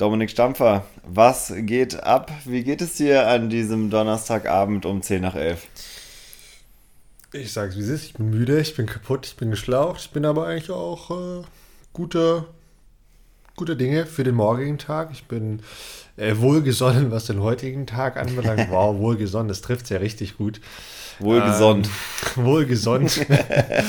Dominik Stampfer, was geht ab? Wie geht es dir an diesem Donnerstagabend um 10 nach 11? Ich sag's wie es ist, ich bin müde, ich bin kaputt, ich bin geschlaucht, ich bin aber eigentlich auch äh, guter, guter Dinge für den morgigen Tag. Ich bin äh, wohlgesonnen, was den heutigen Tag anbelangt. Wow, wohlgesonnen, das trifft ja richtig gut. Wohlgesonnt. Ähm, wohlgesonnt.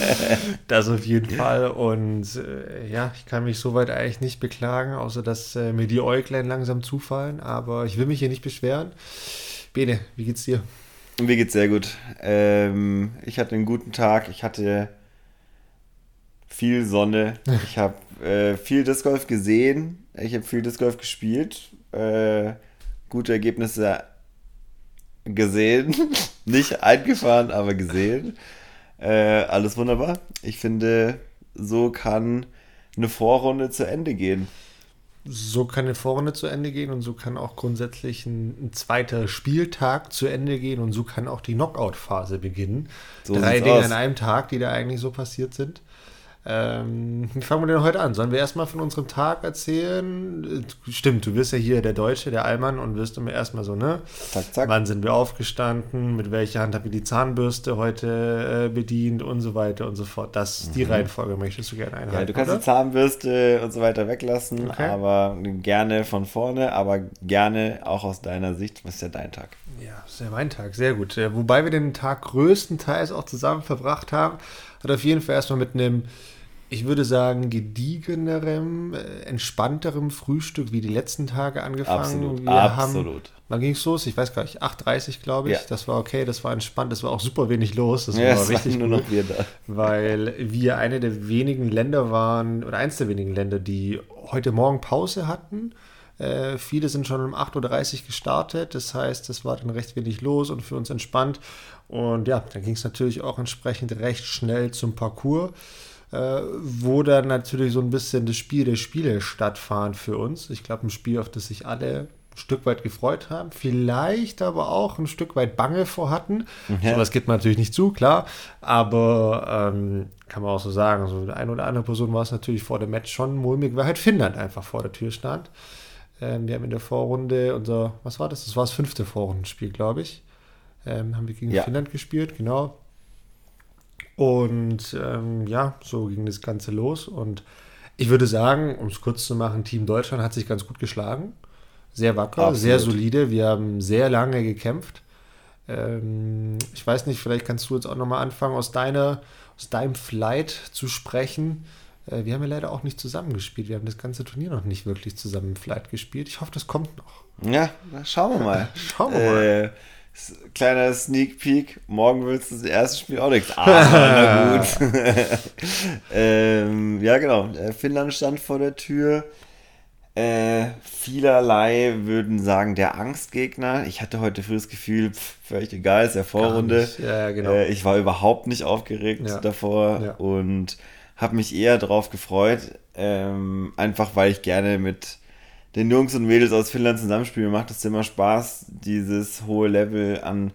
das auf jeden Fall. Und äh, ja, ich kann mich soweit eigentlich nicht beklagen, außer dass äh, mir die Äuglein langsam zufallen. Aber ich will mich hier nicht beschweren. Bene, wie geht's dir? Mir geht's sehr gut. Ähm, ich hatte einen guten Tag. Ich hatte viel Sonne. Ich habe äh, viel Disc Golf gesehen. Ich habe viel Disc Golf gespielt. Äh, gute Ergebnisse gesehen. Nicht eingefahren, aber gesehen. Äh, alles wunderbar. Ich finde, so kann eine Vorrunde zu Ende gehen. So kann eine Vorrunde zu Ende gehen und so kann auch grundsätzlich ein, ein zweiter Spieltag zu Ende gehen und so kann auch die Knockout-Phase beginnen. So Drei Dinge aus. an einem Tag, die da eigentlich so passiert sind. Ähm, wie fangen wir denn heute an? Sollen wir erstmal von unserem Tag erzählen? Stimmt, du bist ja hier der Deutsche, der Allmann und wirst immer erstmal so, ne? Zack, zack. Wann sind wir aufgestanden? Mit welcher Hand habe ich die Zahnbürste heute äh, bedient und so weiter und so fort. Das ist die mhm. Reihenfolge, möchtest du gerne einhalten. Ja, du kannst oder? die Zahnbürste und so weiter weglassen, okay. aber gerne von vorne, aber gerne auch aus deiner Sicht. Was ist ja dein Tag? Ja, das ist ja mein Tag, sehr gut. Äh, wobei wir den Tag größtenteils auch zusammen verbracht haben, hat auf jeden Fall erstmal mit einem ich würde sagen, gediegenerem, äh, entspannterem Frühstück wie die letzten Tage angefangen. Absolut, Wir absolut. Haben, wann ging es los? Ich weiß gar nicht, 8.30 glaube ich. Ja. Das war okay, das war entspannt, das war auch super wenig los. Das ja, war richtig nur noch wir da. Weil wir eine der wenigen Länder waren, oder eins der wenigen Länder, die heute Morgen Pause hatten. Äh, viele sind schon um 8.30 Uhr gestartet, das heißt, es war dann recht wenig los und für uns entspannt. Und ja, dann ging es natürlich auch entsprechend recht schnell zum Parcours äh, wo dann natürlich so ein bisschen das Spiel der Spiele stattfand für uns. Ich glaube, ein Spiel, auf das sich alle ein Stück weit gefreut haben, vielleicht aber auch ein Stück weit Bange vor hatten. Ja. Sowas gibt man natürlich nicht zu, klar, aber ähm, kann man auch so sagen, so eine oder andere Person war es natürlich vor dem Match schon mulmig, weil halt Finnland einfach vor der Tür stand. Ähm, wir haben in der Vorrunde unser, was war das? Das war das fünfte Vorrundenspiel, glaube ich. Ähm, haben wir gegen ja. Finnland gespielt, genau. Und ähm, ja, so ging das Ganze los. Und ich würde sagen, um es kurz zu machen, Team Deutschland hat sich ganz gut geschlagen. Sehr wacker, Absolut. sehr solide. Wir haben sehr lange gekämpft. Ähm, ich weiß nicht, vielleicht kannst du jetzt auch nochmal anfangen, aus, deiner, aus deinem Flight zu sprechen. Äh, wir haben ja leider auch nicht zusammengespielt. Wir haben das ganze Turnier noch nicht wirklich zusammen im Flight gespielt. Ich hoffe, das kommt noch. Ja, schauen wir mal. schauen wir mal. Äh, Kleiner Sneak Peek, morgen wird es das erste Spiel auch nichts. Ah, na gut. ähm, ja, genau. Äh, Finnland stand vor der Tür. Äh, vielerlei würden sagen, der Angstgegner. Ich hatte heute früh das Gefühl, pff, völlig egal, ist ja Vorrunde. Ja, genau. äh, ich war überhaupt nicht aufgeregt ja. davor ja. und habe mich eher darauf gefreut, ähm, einfach weil ich gerne mit den Jungs und Mädels aus Finnland zusammenspielen. Mir macht es immer Spaß, dieses hohe Level an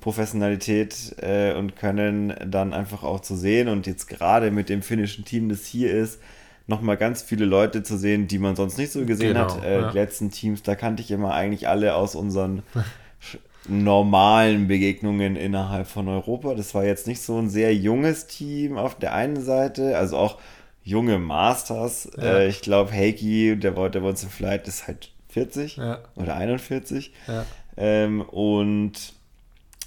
Professionalität äh, und Können dann einfach auch zu sehen. Und jetzt gerade mit dem finnischen Team, das hier ist, nochmal ganz viele Leute zu sehen, die man sonst nicht so gesehen genau, hat. Äh, ja. Die letzten Teams, da kannte ich immer eigentlich alle aus unseren normalen Begegnungen innerhalb von Europa. Das war jetzt nicht so ein sehr junges Team auf der einen Seite, also auch junge Masters. Ja. Äh, ich glaube, Heiki, der, der bei uns im Flight ist halt 40 ja. oder 41. Ja. Ähm, und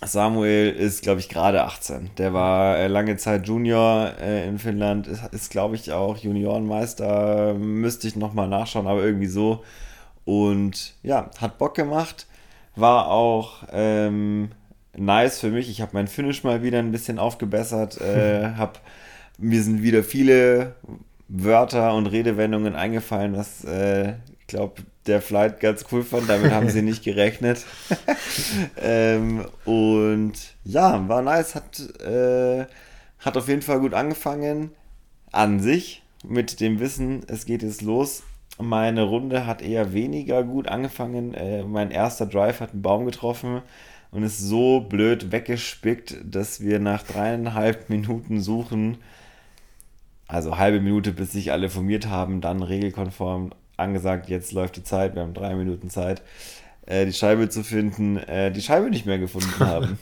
Samuel ist, glaube ich, gerade 18. Der war äh, lange Zeit Junior äh, in Finnland, ist, ist glaube ich, auch Juniorenmeister. Müsste ich nochmal nachschauen, aber irgendwie so. Und ja, hat Bock gemacht. War auch ähm, nice für mich. Ich habe mein Finish mal wieder ein bisschen aufgebessert. Äh, habe mir sind wieder viele Wörter und Redewendungen eingefallen, was äh, ich glaube, der Flight ganz cool fand. Damit haben sie nicht gerechnet. ähm, und ja, war nice. Hat, äh, hat auf jeden Fall gut angefangen. An sich, mit dem Wissen, es geht jetzt los. Meine Runde hat eher weniger gut angefangen. Äh, mein erster Drive hat einen Baum getroffen und ist so blöd weggespickt, dass wir nach dreieinhalb Minuten Suchen also halbe Minute, bis sich alle formiert haben, dann regelkonform angesagt, jetzt läuft die Zeit, wir haben drei Minuten Zeit, äh, die Scheibe zu finden, äh, die Scheibe nicht mehr gefunden haben.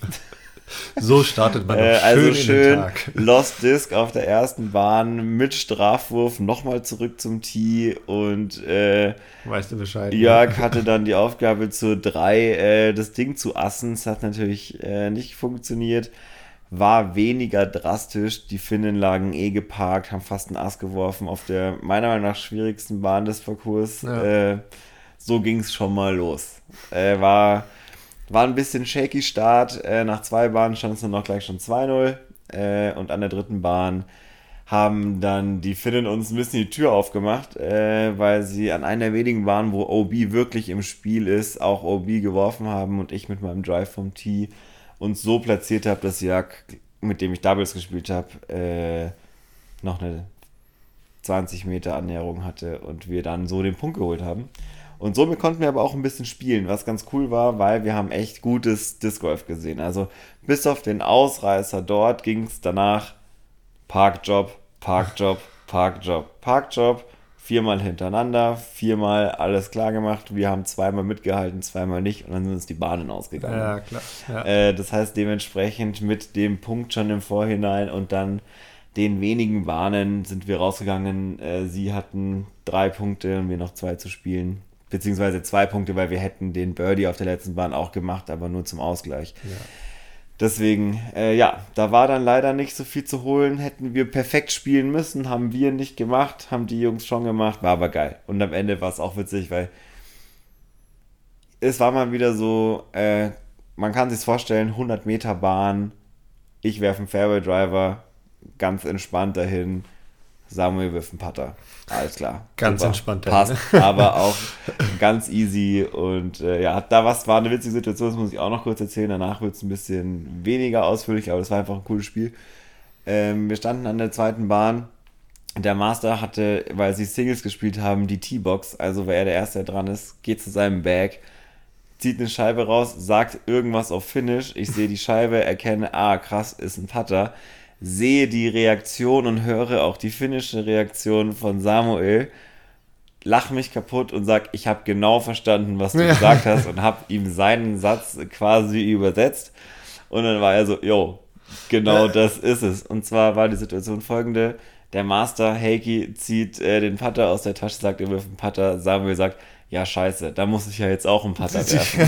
So startet man äh, schön Also schön Lost Disc auf der ersten Bahn mit Strafwurf nochmal zurück zum Tee und äh, weißt du Bescheid. Jörg hatte dann die Aufgabe zu drei äh, das Ding zu assen. Es hat natürlich äh, nicht funktioniert. War weniger drastisch. Die Finnen lagen eh geparkt, haben fast einen Ass geworfen auf der meiner Meinung nach schwierigsten Bahn des Parcours. Ja. Äh, so ging es schon mal los. Äh, war war ein bisschen shaky Start. Äh, nach zwei Bahnen stand es nur noch gleich schon 2-0. Äh, und an der dritten Bahn haben dann die Finnen uns ein bisschen die Tür aufgemacht, äh, weil sie an einer der wenigen Bahnen, wo OB wirklich im Spiel ist, auch OB geworfen haben und ich mit meinem Drive vom Tee uns so platziert habe, dass Jak, mit dem ich Doubles gespielt habe, äh, noch eine 20 Meter Annäherung hatte und wir dann so den Punkt geholt haben. Und somit konnten wir aber auch ein bisschen spielen, was ganz cool war, weil wir haben echt gutes Disc Golf gesehen. Also bis auf den Ausreißer dort ging es danach Parkjob, Parkjob, Parkjob, Parkjob, viermal hintereinander, viermal alles klar gemacht. Wir haben zweimal mitgehalten, zweimal nicht und dann sind uns die Bahnen ausgegangen. Ja, klar. Ja. Äh, das heißt dementsprechend mit dem Punkt schon im Vorhinein und dann den wenigen Bahnen sind wir rausgegangen. Äh, sie hatten drei Punkte und wir noch zwei zu spielen beziehungsweise zwei Punkte, weil wir hätten den Birdie auf der letzten Bahn auch gemacht, aber nur zum Ausgleich. Ja. Deswegen, äh, ja, da war dann leider nicht so viel zu holen. Hätten wir perfekt spielen müssen, haben wir nicht gemacht, haben die Jungs schon gemacht, war aber geil. Und am Ende war es auch witzig, weil es war mal wieder so, äh, man kann sich vorstellen, 100 Meter Bahn, ich werfe einen Fairway Driver, ganz entspannt dahin, Samuel wirft einen Putter. Alles klar. Ganz Super. entspannt. Passt, aber auch ganz easy. Und äh, ja, da was war eine witzige Situation, das muss ich auch noch kurz erzählen. Danach wird es ein bisschen weniger ausführlich, aber das war einfach ein cooles Spiel. Ähm, wir standen an der zweiten Bahn. Der Master hatte, weil sie Singles gespielt haben, die T-Box. Also, weil er der Erste, der dran ist, geht zu seinem Bag, zieht eine Scheibe raus, sagt irgendwas auf Finish. Ich sehe die Scheibe, erkenne, ah, krass, ist ein Putter sehe die Reaktion und höre auch die finnische Reaktion von Samuel, lache mich kaputt und sag, ich habe genau verstanden, was du ja. gesagt hast und habe ihm seinen Satz quasi übersetzt. Und dann war er so, jo, genau das ist es. Und zwar war die Situation folgende. Der Master Heiki zieht äh, den Putter aus der Tasche, sagt, er wirft einen Putter. Samuel sagt, ja scheiße, da muss ich ja jetzt auch einen Putter werfen.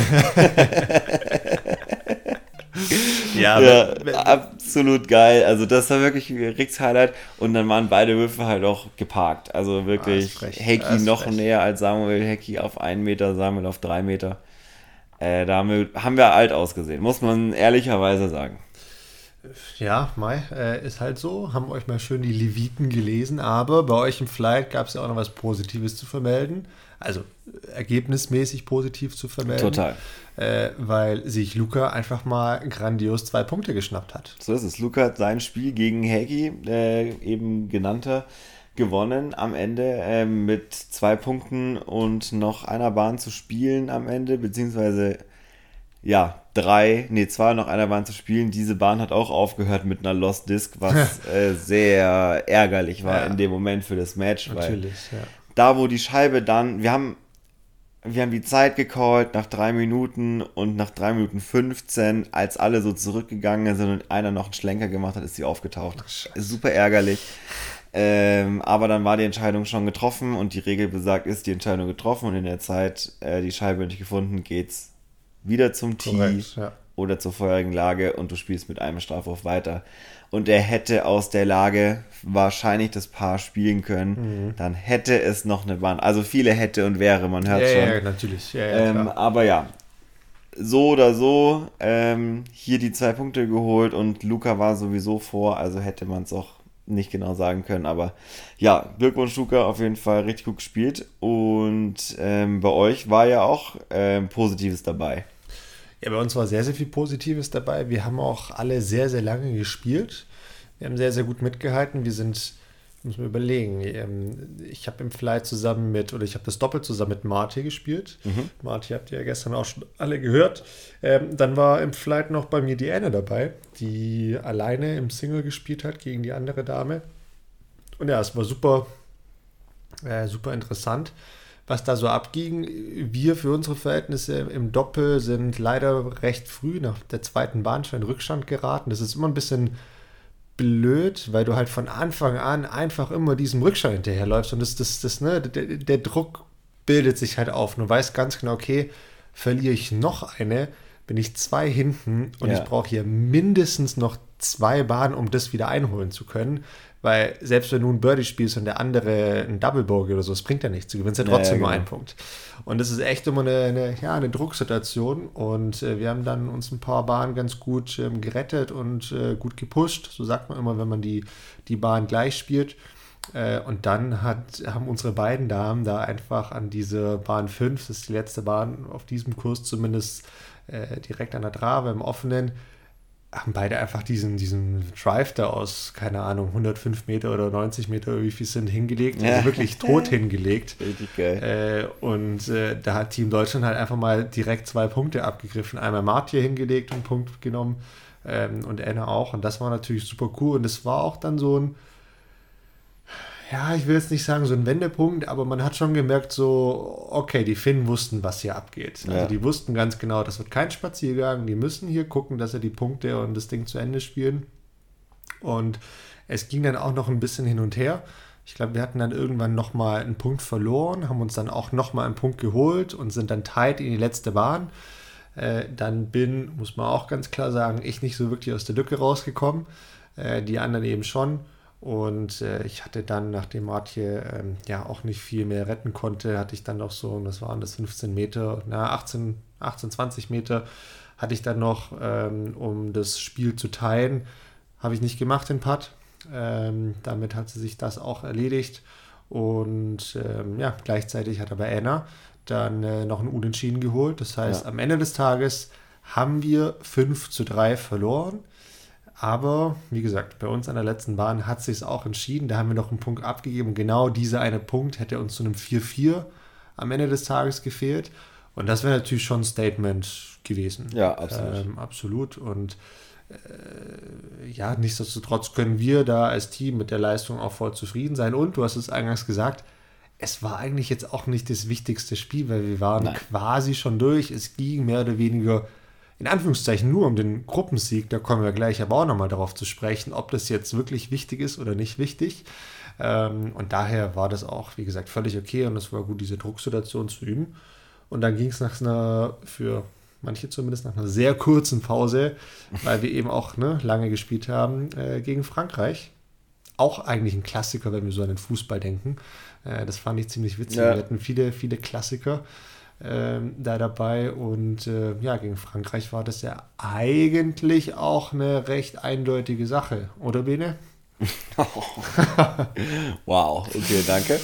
ja, ja absolut geil. Also das war wirklich Ricks Highlight. Und dann waren beide Würfe halt auch geparkt. Also wirklich ah, Hecki noch frech. näher als Samuel. Hecki auf einen Meter, Samuel auf drei Meter. Äh, da haben wir alt ausgesehen, muss man ehrlicherweise sagen. Ja, Mai, äh, ist halt so. Haben euch mal schön die Leviten gelesen, aber bei euch im Flight gab es ja auch noch was Positives zu vermelden. Also ergebnismäßig positiv zu vermelden. Total. Äh, weil sich Luca einfach mal grandios zwei Punkte geschnappt hat. So ist es. Luca hat sein Spiel gegen Hagi, äh, eben genannter, gewonnen am Ende äh, mit zwei Punkten und noch einer Bahn zu spielen am Ende, beziehungsweise ja, drei, nee, zwei noch einer Bahn zu spielen. Diese Bahn hat auch aufgehört mit einer Lost Disc, was äh, sehr ärgerlich war ja. in dem Moment für das Match. Natürlich, ja. Da, wo die Scheibe dann, wir haben, wir haben die Zeit gecallt nach drei Minuten und nach drei Minuten 15, als alle so zurückgegangen sind und einer noch einen Schlenker gemacht hat, ist sie aufgetaucht. Ach, Super ärgerlich. Ähm, aber dann war die Entscheidung schon getroffen und die Regel besagt, ist die Entscheidung getroffen und in der Zeit äh, die Scheibe nicht gefunden, geht's wieder zum Tee ja. oder zur vorherigen Lage und du spielst mit einem Strafwurf weiter. Und er hätte aus der Lage wahrscheinlich das Paar spielen können, mhm. dann hätte es noch eine Bahn. Also viele hätte und wäre, man hört ja, schon. Ja, natürlich. Ja, ähm, aber ja, so oder so, ähm, hier die zwei Punkte geholt und Luca war sowieso vor, also hätte man es auch nicht genau sagen können. Aber ja, Glückwunsch, Luca, auf jeden Fall richtig gut gespielt. Und ähm, bei euch war ja auch ähm, Positives dabei. Ja, bei uns war sehr, sehr viel Positives dabei. Wir haben auch alle sehr, sehr lange gespielt. Wir haben sehr, sehr gut mitgehalten. Wir sind, muss man überlegen, ähm, ich habe im Fly zusammen mit, oder ich habe das doppelt zusammen mit Marty gespielt. Mhm. Marty habt ihr ja gestern auch schon alle gehört. Ähm, dann war im Flight noch bei mir die Anne dabei, die alleine im Single gespielt hat gegen die andere Dame. Und ja, es war super, äh, super interessant was da so abging. Wir für unsere Verhältnisse im Doppel sind leider recht früh nach der zweiten Bahn schon in Rückstand geraten. Das ist immer ein bisschen blöd, weil du halt von Anfang an einfach immer diesem Rückstand hinterherläufst und das, das, das, ne, der, der Druck bildet sich halt auf. Du weißt ganz genau, okay, verliere ich noch eine, bin ich zwei hinten und ja. ich brauche hier mindestens noch zwei Bahnen, um das wieder einholen zu können. Weil selbst wenn du ein Birdie spielst und der andere ein Double Bogey oder so, das bringt ja nichts. Du gewinnst ja trotzdem ja, ja, genau. nur einen Punkt. Und das ist echt immer eine, eine ja, eine Drucksituation. Und äh, wir haben dann uns ein paar Bahnen ganz gut ähm, gerettet und äh, gut gepusht. So sagt man immer, wenn man die, die Bahn gleich spielt. Äh, und dann hat, haben unsere beiden Damen da einfach an diese Bahn 5, das ist die letzte Bahn auf diesem Kurs zumindest, äh, direkt an der Trave im offenen, haben beide einfach diesen, diesen Drive da aus, keine Ahnung, 105 Meter oder 90 Meter, wie viel sind, hingelegt. Also ja. Also wirklich tot hingelegt. Richtig geil. Äh, und äh, da hat Team Deutschland halt einfach mal direkt zwei Punkte abgegriffen. Einmal Martier hingelegt und Punkt genommen ähm, und Anna auch. Und das war natürlich super cool. Und es war auch dann so ein, ja, ich will jetzt nicht sagen so ein Wendepunkt, aber man hat schon gemerkt, so, okay, die Finnen wussten, was hier abgeht. Also ja. die wussten ganz genau, das wird kein Spaziergang, die müssen hier gucken, dass sie die Punkte und das Ding zu Ende spielen. Und es ging dann auch noch ein bisschen hin und her. Ich glaube, wir hatten dann irgendwann nochmal einen Punkt verloren, haben uns dann auch nochmal einen Punkt geholt und sind dann tight in die letzte Bahn. Äh, dann bin, muss man auch ganz klar sagen, ich nicht so wirklich aus der Lücke rausgekommen. Äh, die anderen eben schon. Und äh, ich hatte dann, nachdem Martje ähm, ja auch nicht viel mehr retten konnte, hatte ich dann noch so, das waren das 15 Meter, na 18, 18 20 Meter, hatte ich dann noch, ähm, um das Spiel zu teilen. Habe ich nicht gemacht, den Putt. Ähm, damit hat sie sich das auch erledigt. Und ähm, ja, gleichzeitig hat aber Anna dann äh, noch ein Unentschieden geholt. Das heißt, ja. am Ende des Tages haben wir 5 zu 3 verloren. Aber wie gesagt, bei uns an der letzten Bahn hat sich es auch entschieden. Da haben wir noch einen Punkt abgegeben. Genau dieser eine Punkt hätte uns zu einem 4-4 am Ende des Tages gefehlt. Und das wäre natürlich schon ein Statement gewesen. Ja, absolut. Ähm, absolut. Und äh, ja, nichtsdestotrotz können wir da als Team mit der Leistung auch voll zufrieden sein. Und du hast es eingangs gesagt, es war eigentlich jetzt auch nicht das wichtigste Spiel, weil wir waren Nein. quasi schon durch. Es ging mehr oder weniger in Anführungszeichen nur um den Gruppensieg, da kommen wir gleich aber auch nochmal darauf zu sprechen, ob das jetzt wirklich wichtig ist oder nicht wichtig. Ähm, und daher war das auch, wie gesagt, völlig okay und es war gut, diese Drucksituation zu üben. Und dann ging es nach einer, für manche zumindest, nach einer sehr kurzen Pause, weil wir eben auch ne, lange gespielt haben, äh, gegen Frankreich. Auch eigentlich ein Klassiker, wenn wir so an den Fußball denken. Äh, das fand ich ziemlich witzig. Ja. Wir hatten viele, viele Klassiker ähm, da dabei. Und äh, ja, gegen Frankreich war das ja eigentlich auch eine recht eindeutige Sache, oder Bene? wow, okay, danke.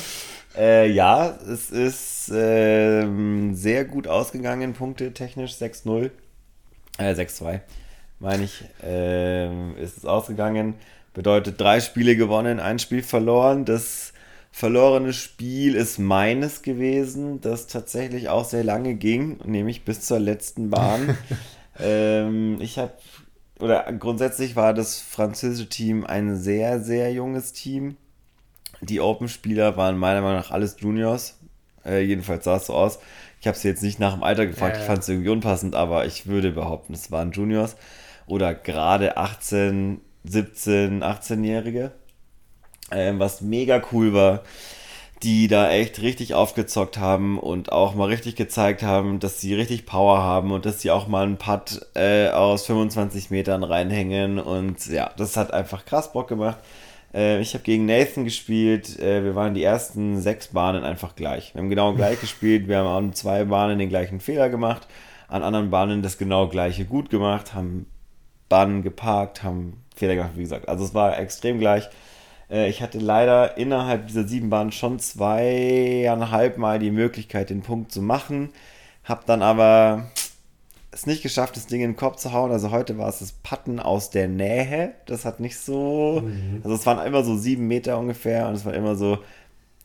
Äh, ja, es ist äh, sehr gut ausgegangen, Punkte technisch 6-0, äh, 6-2, meine ich, äh, ist es ausgegangen. Bedeutet drei Spiele gewonnen, ein Spiel verloren. Das verlorene Spiel ist meines gewesen, das tatsächlich auch sehr lange ging, nämlich bis zur letzten Bahn. ähm, ich habe, oder grundsätzlich war das französische Team ein sehr, sehr junges Team. Die Open-Spieler waren meiner Meinung nach alles Juniors. Äh, jedenfalls sah es so aus. Ich habe sie jetzt nicht nach dem Alter gefragt, ja, ich fand es irgendwie unpassend, aber ich würde behaupten, es waren Juniors oder gerade 18, 17, 18-Jährige ähm, was mega cool war, die da echt richtig aufgezockt haben und auch mal richtig gezeigt haben, dass sie richtig Power haben und dass sie auch mal einen Putt äh, aus 25 Metern reinhängen und ja, das hat einfach krass Bock gemacht. Äh, ich habe gegen Nathan gespielt, äh, wir waren die ersten sechs Bahnen einfach gleich. Wir haben genau gleich gespielt, wir haben an zwei Bahnen den gleichen Fehler gemacht, an anderen Bahnen das genau gleiche gut gemacht, haben Bahnen geparkt, haben Fehler gemacht, wie gesagt. Also es war extrem gleich. Äh, ich hatte leider innerhalb dieser sieben Bahnen schon zweieinhalb Mal die Möglichkeit, den Punkt zu machen. Hab dann aber es nicht geschafft, das Ding in den Kopf zu hauen. Also heute war es das Patten aus der Nähe. Das hat nicht so. Mhm. Also es waren immer so sieben Meter ungefähr und es war immer so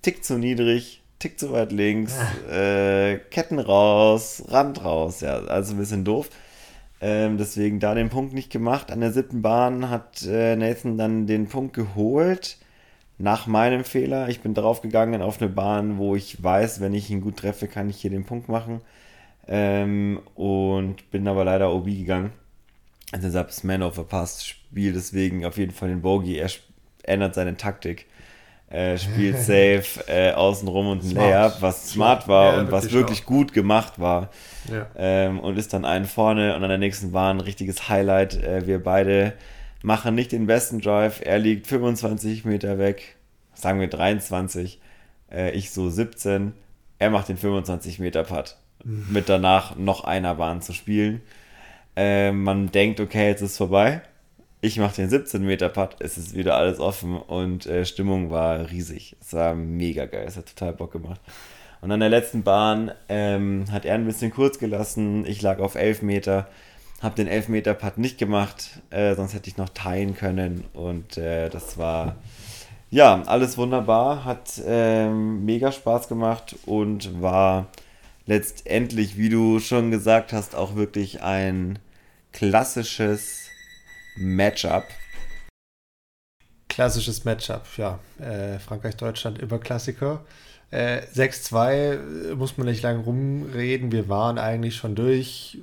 tick zu niedrig, tick zu weit links, ah. äh, Ketten raus, Rand raus. Ja, also ein bisschen doof. Ähm, deswegen da den Punkt nicht gemacht. An der siebten Bahn hat äh, Nathan dann den Punkt geholt. nach meinem Fehler. Ich bin draufgegangen auf eine Bahn, wo ich weiß, wenn ich ihn gut treffe, kann ich hier den Punkt machen. Ähm, und bin aber leider OB gegangen. Also deshalb ist Man of a Pass Spiel deswegen auf jeden Fall den Bogey. Er ändert seine Taktik. Äh, spielt safe äh, außenrum und ein Layup, was smart war ja, und was wirklich auch. gut gemacht war. Ja. Ähm, und ist dann einen vorne und an der nächsten Bahn ein richtiges Highlight. Äh, wir beide machen nicht den besten Drive. Er liegt 25 Meter weg, sagen wir 23. Äh, ich so 17. Er macht den 25 Meter Putt. Mhm. Mit danach noch einer Bahn zu spielen. Äh, man denkt, okay, jetzt ist vorbei ich mache den 17 Meter Putt, es ist wieder alles offen und äh, Stimmung war riesig. Es war mega geil, es hat total Bock gemacht. Und an der letzten Bahn ähm, hat er ein bisschen kurz gelassen. Ich lag auf 11 Meter, habe den 11 Meter Putt nicht gemacht, äh, sonst hätte ich noch teilen können. Und äh, das war ja alles wunderbar, hat ähm, mega Spaß gemacht und war letztendlich, wie du schon gesagt hast, auch wirklich ein klassisches Matchup. Klassisches Matchup, ja. Äh, Frankreich-Deutschland immer Klassiker. Äh, 6-2 muss man nicht lange rumreden. Wir waren eigentlich schon durch.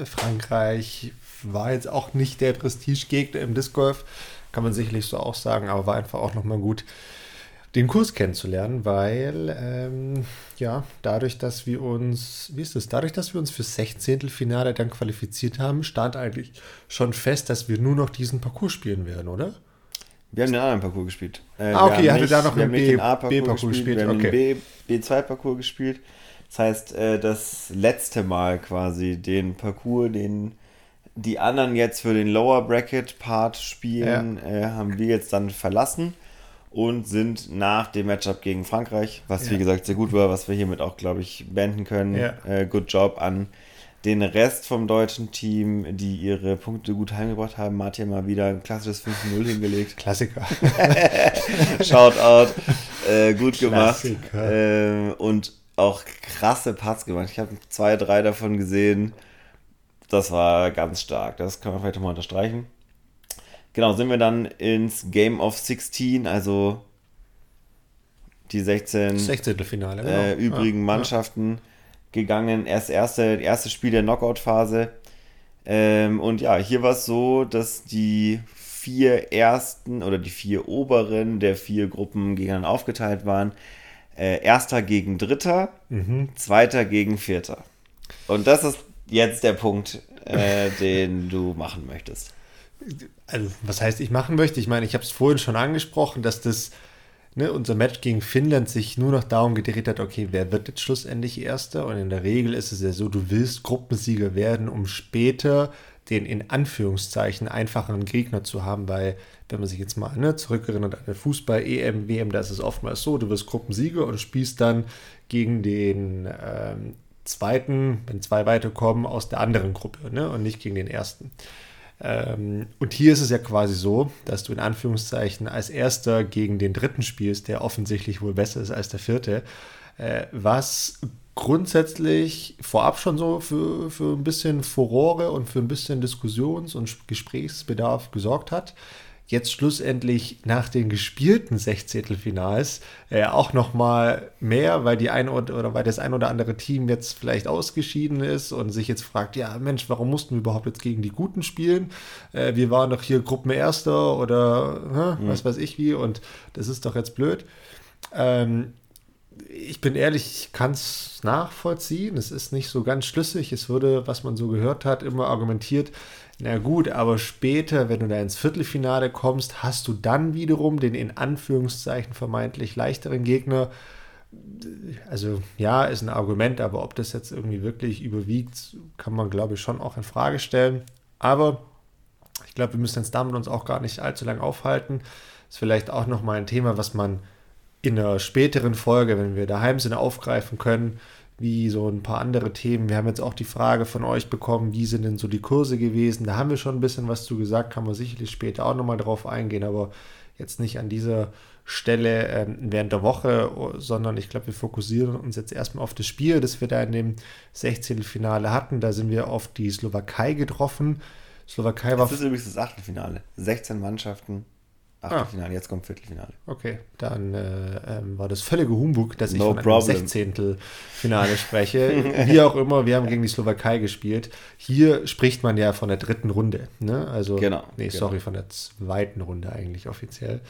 Äh, Frankreich war jetzt auch nicht der Prestigegegner im Disc Golf. Kann man sicherlich so auch sagen, aber war einfach auch nochmal gut den Kurs kennenzulernen, weil ähm, ja, dadurch, dass wir uns, wie ist es, dadurch, dass wir uns für 16. Finale dann qualifiziert haben, stand eigentlich schon fest, dass wir nur noch diesen Parcours spielen werden, oder? Wir haben den anderen Parcours gespielt. Äh, ah, okay, ihr hattet da noch einen B-Parcours B gespielt, gespielt. Wir haben okay. den B2-Parcours gespielt. Das heißt, äh, das letzte Mal quasi den Parcours, den die anderen jetzt für den Lower Bracket Part spielen, ja. äh, haben wir jetzt dann verlassen und sind nach dem Matchup gegen Frankreich, was ja. wie gesagt sehr gut war, was wir hiermit auch, glaube ich, beenden können. Ja. Äh, good job an den Rest vom deutschen Team, die ihre Punkte gut heimgebracht haben. Martin mal wieder ein klassisches 5-0 hingelegt. Klassiker. Shoutout. Äh, gut gemacht. Äh, und auch krasse Parts gemacht. Ich habe zwei, drei davon gesehen. Das war ganz stark. Das kann man vielleicht mal unterstreichen. Genau, sind wir dann ins Game of 16, also die 16, 16. Finale, genau. äh, übrigen ja, Mannschaften ja. gegangen. Erst erste, erste Spiel der Knockout-Phase. Ähm, und ja, hier war es so, dass die vier ersten oder die vier oberen der vier Gruppen gegeneinander aufgeteilt waren. Äh, erster gegen Dritter, mhm. Zweiter gegen Vierter. Und das ist jetzt der Punkt, äh, den du machen möchtest also was heißt, ich machen möchte? Ich meine, ich habe es vorhin schon angesprochen, dass das ne, unser Match gegen Finnland sich nur noch darum gedreht hat, okay, wer wird jetzt schlussendlich Erster? Und in der Regel ist es ja so, du willst Gruppensieger werden, um später den in Anführungszeichen einfacheren Gegner zu haben, weil wenn man sich jetzt mal ne, zurückerinnert an den Fußball, EM, WM, da ist es oftmals so, du wirst Gruppensieger und spielst dann gegen den ähm, zweiten, wenn zwei weiterkommen, aus der anderen Gruppe ne, und nicht gegen den ersten. Ähm, und hier ist es ja quasi so, dass du in Anführungszeichen als erster gegen den dritten spielst, der offensichtlich wohl besser ist als der vierte, äh, was grundsätzlich vorab schon so für, für ein bisschen Furore und für ein bisschen Diskussions- und Gesprächsbedarf gesorgt hat jetzt schlussendlich nach den gespielten Sechzehntelfinals äh, auch noch mal mehr, weil die ein oder, oder weil das ein oder andere Team jetzt vielleicht ausgeschieden ist und sich jetzt fragt, ja Mensch, warum mussten wir überhaupt jetzt gegen die Guten spielen? Äh, wir waren doch hier Gruppenerster oder mhm. was weiß ich wie und das ist doch jetzt blöd. Ähm, ich bin ehrlich, ich kann es nachvollziehen. Es ist nicht so ganz schlüssig. Es wurde, was man so gehört hat, immer argumentiert, na gut, aber später, wenn du da ins Viertelfinale kommst, hast du dann wiederum den in Anführungszeichen vermeintlich leichteren Gegner. Also ja, ist ein Argument, aber ob das jetzt irgendwie wirklich überwiegt, kann man glaube ich schon auch in Frage stellen. Aber ich glaube, wir müssen uns damit uns auch gar nicht allzu lange aufhalten. Ist vielleicht auch nochmal ein Thema, was man in einer späteren Folge, wenn wir daheim sind, aufgreifen können wie so ein paar andere Themen. Wir haben jetzt auch die Frage von euch bekommen, wie sind denn so die Kurse gewesen? Da haben wir schon ein bisschen was zu gesagt, kann man sicherlich später auch nochmal drauf eingehen, aber jetzt nicht an dieser Stelle äh, während der Woche, sondern ich glaube, wir fokussieren uns jetzt erstmal auf das Spiel, das wir da in dem 16. Finale hatten. Da sind wir auf die Slowakei getroffen. Slowakei war. Das ist übrigens das Achtelfinale. 16 Mannschaften, Achtelfinale, ah. jetzt kommt Viertelfinale. Okay, dann äh, ähm, war das völlige Humbug, dass ich no von einem Sechzehntelfinale spreche. Wie auch immer, wir haben gegen die Slowakei gespielt. Hier spricht man ja von der dritten Runde. Ne? Also, genau. Nee, genau. sorry, von der zweiten Runde eigentlich offiziell.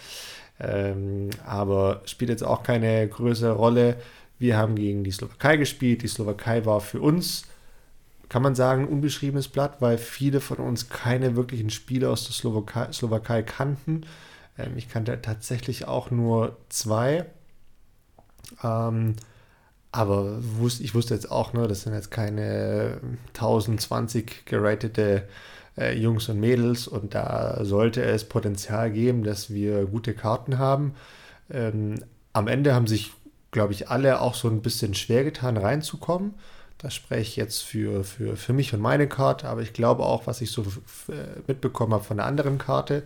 Ähm, aber spielt jetzt auch keine größere Rolle. Wir haben gegen die Slowakei gespielt. Die Slowakei war für uns kann man sagen, ein unbeschriebenes Blatt, weil viele von uns keine wirklichen Spiele aus der Slowakei, Slowakei kannten. Ähm, ich kannte tatsächlich auch nur zwei. Ähm, aber wus ich wusste jetzt auch, ne, das sind jetzt keine 1020 geratete äh, Jungs und Mädels und da sollte es Potenzial geben, dass wir gute Karten haben. Ähm, am Ende haben sich, glaube ich, alle auch so ein bisschen schwer getan, reinzukommen. Das spreche ich jetzt für, für, für mich und meine Karte, aber ich glaube auch, was ich so mitbekommen habe von der anderen Karte.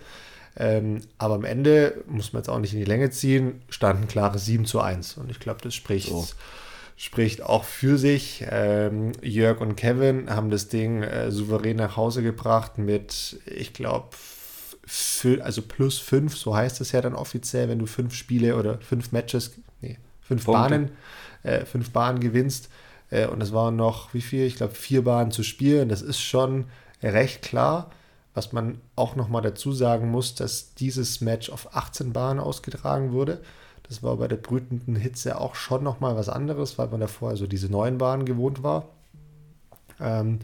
Ähm, aber am Ende, muss man jetzt auch nicht in die Länge ziehen, stand ein klares 7 zu 1. Und ich glaube, das spricht, so. spricht auch für sich. Ähm, Jörg und Kevin haben das Ding äh, souverän nach Hause gebracht mit, ich glaube, also plus 5, so heißt es ja dann offiziell, wenn du fünf Spiele oder fünf Matches, nee, fünf Punkte. Bahnen, äh, fünf Bahnen gewinnst. Äh, und es waren noch, wie viel? Ich glaube, vier Bahnen zu spielen. Das ist schon recht klar. Was man auch nochmal dazu sagen muss, dass dieses Match auf 18 Bahnen ausgetragen wurde. Das war bei der brütenden Hitze auch schon nochmal was anderes, weil man davor also diese neun Bahnen gewohnt war. Ähm,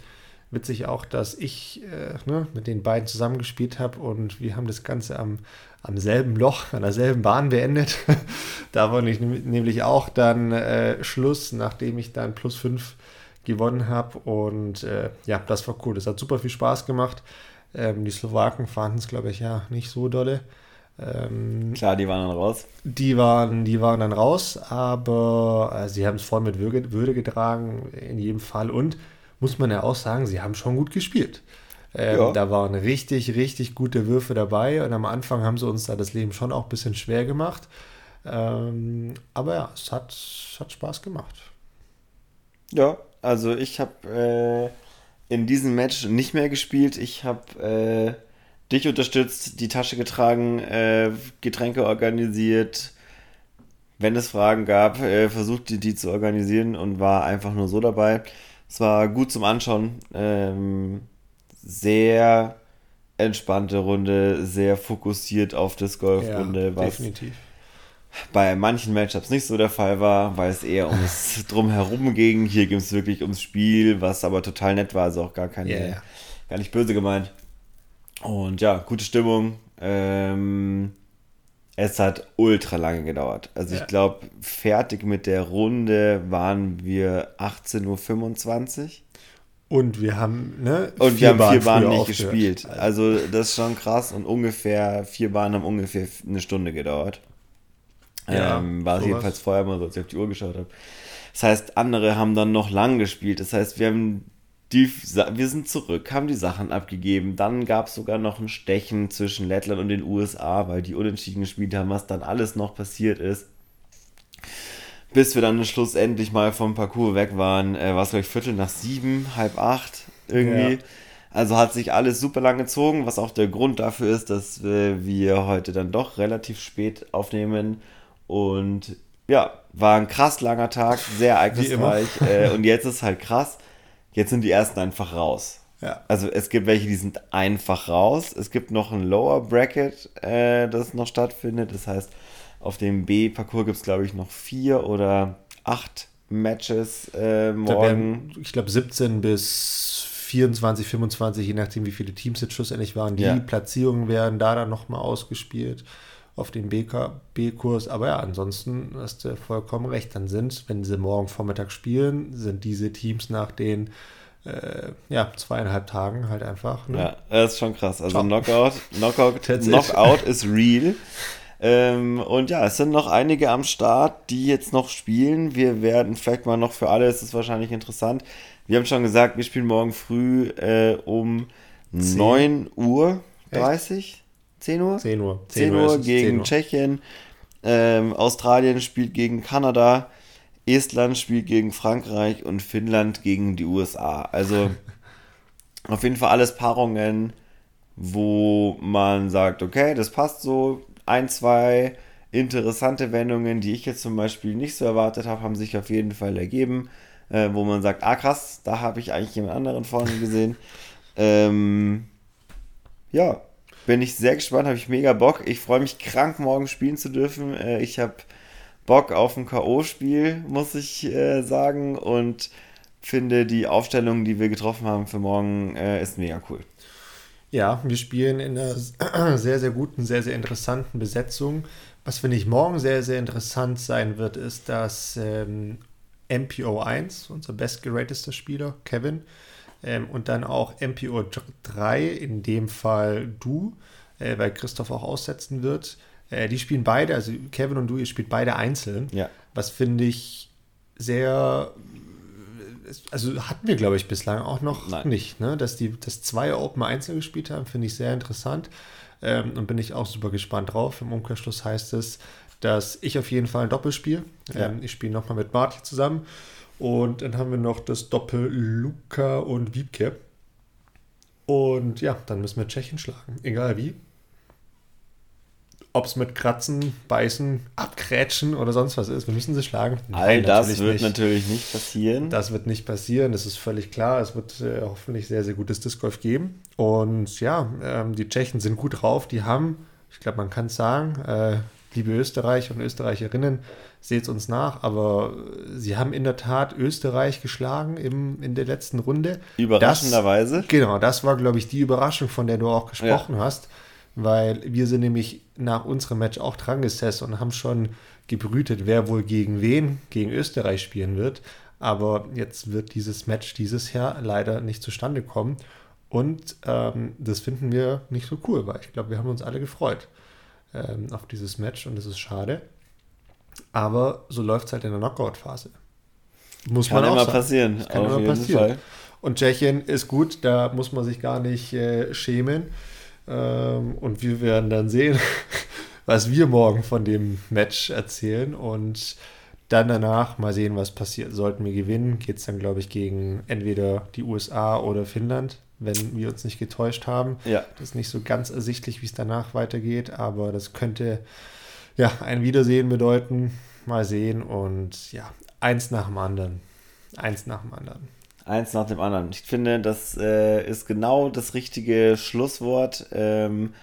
witzig auch, dass ich äh, ne, mit den beiden zusammengespielt habe und wir haben das Ganze am, am selben Loch, an derselben Bahn beendet. da war ich nämlich auch dann äh, Schluss, nachdem ich dann plus 5 gewonnen habe. Und äh, ja, das war cool. Das hat super viel Spaß gemacht. Ähm, die Slowaken fanden es, glaube ich, ja nicht so dolle. Ähm, Klar, die waren dann raus. Die waren, die waren dann raus, aber äh, sie haben es voll mit Würde, Würde getragen, in jedem Fall. Und muss man ja auch sagen, sie haben schon gut gespielt. Ähm, ja. Da waren richtig, richtig gute Würfe dabei und am Anfang haben sie uns da das Leben schon auch ein bisschen schwer gemacht. Ähm, aber ja, es hat, es hat Spaß gemacht. Ja, also ich habe äh, in diesem Match nicht mehr gespielt. Ich habe äh, dich unterstützt, die Tasche getragen, äh, Getränke organisiert. Wenn es Fragen gab, äh, versucht die, die zu organisieren und war einfach nur so dabei. Es war gut zum Anschauen. Ähm, sehr entspannte Runde, sehr fokussiert auf das Golfrunde, ja, definitiv. Bei manchen Matchups nicht so der Fall war, weil es eher ums Drumherum ging. Hier ging es wirklich ums Spiel, was aber total nett war, also auch gar keine, yeah. gar nicht böse gemeint. Und ja, gute Stimmung. Ähm, es hat ultra lange gedauert. Also ja. ich glaube, fertig mit der Runde waren wir 18.25 Uhr. Und wir haben, ne? Und wir haben Bahnen vier Bahnen nicht gespielt. Also das ist schon krass. Und ungefähr, vier Bahnen haben ungefähr eine Stunde gedauert. Ja, ähm, war es jedenfalls vorher mal so, als ich auf die Uhr geschaut habe. Das heißt, andere haben dann noch lang gespielt. Das heißt, wir haben die, wir sind zurück, haben die Sachen abgegeben. Dann gab es sogar noch ein Stechen zwischen Lettland und den USA, weil die unentschieden gespielt haben, was dann alles noch passiert ist. Bis wir dann schlussendlich mal vom Parcours weg waren, äh, war es gleich Viertel nach sieben, halb acht irgendwie. Ja. Also hat sich alles super lang gezogen, was auch der Grund dafür ist, dass äh, wir heute dann doch relativ spät aufnehmen. Und ja, war ein krass langer Tag, sehr ereignisreich. Äh, und jetzt ist halt krass Jetzt sind die ersten einfach raus. Ja. Also es gibt welche, die sind einfach raus. Es gibt noch ein Lower Bracket, äh, das noch stattfindet. Das heißt, auf dem B-Parcours gibt es, glaube ich, noch vier oder acht Matches äh, morgen. Werden, ich glaube, 17 bis 24, 25, je nachdem, wie viele Teams jetzt schlussendlich waren. Die ja. Platzierungen werden da dann nochmal ausgespielt auf den B-Kurs. Aber ja, ansonsten hast du vollkommen recht. Dann sind, wenn sie morgen Vormittag spielen, sind diese Teams nach den äh, ja, zweieinhalb Tagen halt einfach. Ne? Ja, das ist schon krass. Also Ciao. Knockout, Knockout, Knockout ist real. Ähm, und ja, es sind noch einige am Start, die jetzt noch spielen. Wir werden vielleicht mal noch für alle, ist es wahrscheinlich interessant. Wir haben schon gesagt, wir spielen morgen früh äh, um 10. 9 Uhr 30. 10 Uhr? 10 Uhr. 10, 10 Uhr, Uhr gegen 10 Uhr. Tschechien. Ähm, Australien spielt gegen Kanada. Estland spielt gegen Frankreich und Finnland gegen die USA. Also auf jeden Fall alles Paarungen, wo man sagt, okay, das passt so. ein, zwei interessante Wendungen, die ich jetzt zum Beispiel nicht so erwartet habe, haben sich auf jeden Fall ergeben, äh, wo man sagt, ah krass, da habe ich eigentlich jemand anderen vorne gesehen. ähm, ja, bin ich sehr gespannt, habe ich mega Bock. Ich freue mich krank, morgen spielen zu dürfen. Äh, ich habe Bock auf ein K.O.-Spiel, muss ich äh, sagen. Und finde, die Aufstellung, die wir getroffen haben für morgen, äh, ist mega cool. Ja, wir spielen in einer sehr, sehr guten, sehr, sehr interessanten Besetzung. Was finde ich morgen sehr, sehr interessant sein wird, ist, dass ähm, MPO1, unser bestgeratester Spieler, Kevin, ähm, und dann auch MPO3, in dem Fall du, äh, weil Christoph auch aussetzen wird. Äh, die spielen beide, also Kevin und du, ihr spielt beide einzeln. Ja. Was finde ich sehr also hatten wir, glaube ich, bislang auch noch Nein. nicht, ne? Dass die dass zwei Open einzeln gespielt haben, finde ich sehr interessant. Ähm, und bin ich auch super gespannt drauf. Im Umkehrschluss heißt es, dass ich auf jeden Fall ein Doppel spiele. Ja. Ähm, ich spiele nochmal mit Marty zusammen. Und dann haben wir noch das Doppel Luca und Wiebke. Und ja, dann müssen wir Tschechien schlagen. Egal wie. Ob es mit Kratzen, Beißen, Abkrätschen oder sonst was ist. Wir müssen sie schlagen. All das natürlich wird nicht. natürlich nicht passieren. Das wird nicht passieren, das ist völlig klar. Es wird äh, hoffentlich sehr, sehr gutes Disc Golf geben. Und ja, ähm, die Tschechen sind gut drauf. Die haben, ich glaube, man kann es sagen, äh, liebe Österreicher und Österreicherinnen, seht uns nach, aber sie haben in der Tat Österreich geschlagen im, in der letzten Runde. Überraschenderweise. Das, genau, das war, glaube ich, die Überraschung, von der du auch gesprochen ja. hast, weil wir sind nämlich nach unserem Match auch dran gesessen und haben schon gebrütet, wer wohl gegen wen, gegen Österreich spielen wird. Aber jetzt wird dieses Match dieses Jahr leider nicht zustande kommen. Und ähm, das finden wir nicht so cool, weil ich glaube, wir haben uns alle gefreut ähm, auf dieses Match und das ist schade. Aber so läuft es halt in der Knockout-Phase. Muss kann man auch immer sagen. passieren. Das kann immer passieren. Fall. Und Tschechien ist gut, da muss man sich gar nicht äh, schämen. Ähm, und wir werden dann sehen, was wir morgen von dem Match erzählen. Und dann danach mal sehen, was passiert. Sollten wir gewinnen, geht es dann, glaube ich, gegen entweder die USA oder Finnland wenn wir uns nicht getäuscht haben. Ja. Das ist nicht so ganz ersichtlich, wie es danach weitergeht, aber das könnte ja ein Wiedersehen bedeuten. Mal sehen und ja, eins nach dem anderen. Eins nach dem anderen. Eins nach dem anderen. Ich finde, das äh, ist genau das richtige Schlusswort. Ähm,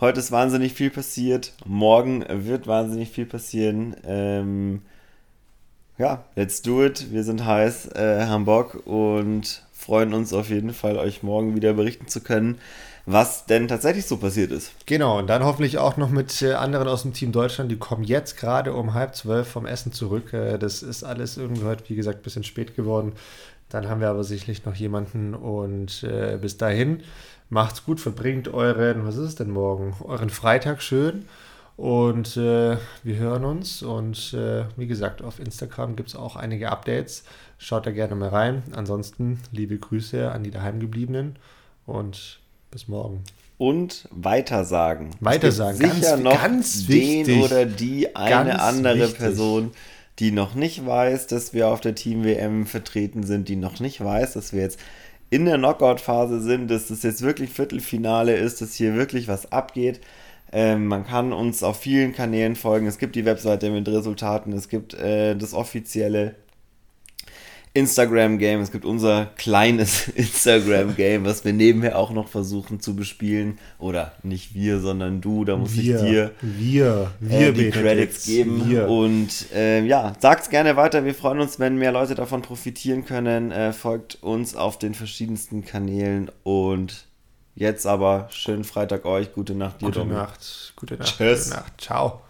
heute ist wahnsinnig viel passiert. Morgen wird wahnsinnig viel passieren. Ähm, ja, let's do it. Wir sind heiß, äh, haben Bock und freuen uns auf jeden Fall, euch morgen wieder berichten zu können, was denn tatsächlich so passiert ist. Genau, und dann hoffentlich auch noch mit äh, anderen aus dem Team Deutschland, die kommen jetzt gerade um halb zwölf vom Essen zurück. Äh, das ist alles irgendwie heute, wie gesagt, ein bisschen spät geworden. Dann haben wir aber sicherlich noch jemanden und äh, bis dahin macht's gut, verbringt euren, was ist es denn morgen? Euren Freitag schön. Und äh, wir hören uns. Und äh, wie gesagt, auf Instagram gibt es auch einige Updates. Schaut da gerne mal rein. Ansonsten liebe Grüße an die Daheimgebliebenen und bis morgen. Und weitersagen. Weitersagen. sicher ganz, noch ganz den wichtig. oder die eine andere wichtig. Person, die noch nicht weiß, dass wir auf der Team WM vertreten sind, die noch nicht weiß, dass wir jetzt in der Knockout-Phase sind, dass das jetzt wirklich Viertelfinale ist, dass hier wirklich was abgeht. Ähm, man kann uns auf vielen Kanälen folgen. Es gibt die Webseite mit Resultaten, es gibt äh, das offizielle Instagram-Game. Es gibt unser kleines Instagram-Game, was wir nebenher auch noch versuchen zu bespielen. Oder nicht wir, sondern du. Da muss wir, ich dir wir, wir äh, die Credits geben. Wir. Und äh, ja, sagt's gerne weiter. Wir freuen uns, wenn mehr Leute davon profitieren können. Äh, folgt uns auf den verschiedensten Kanälen und Jetzt aber schönen Freitag euch, gute Nacht dir, Gute Nacht, gute Nacht, Tschüss. gute Nacht. Ciao.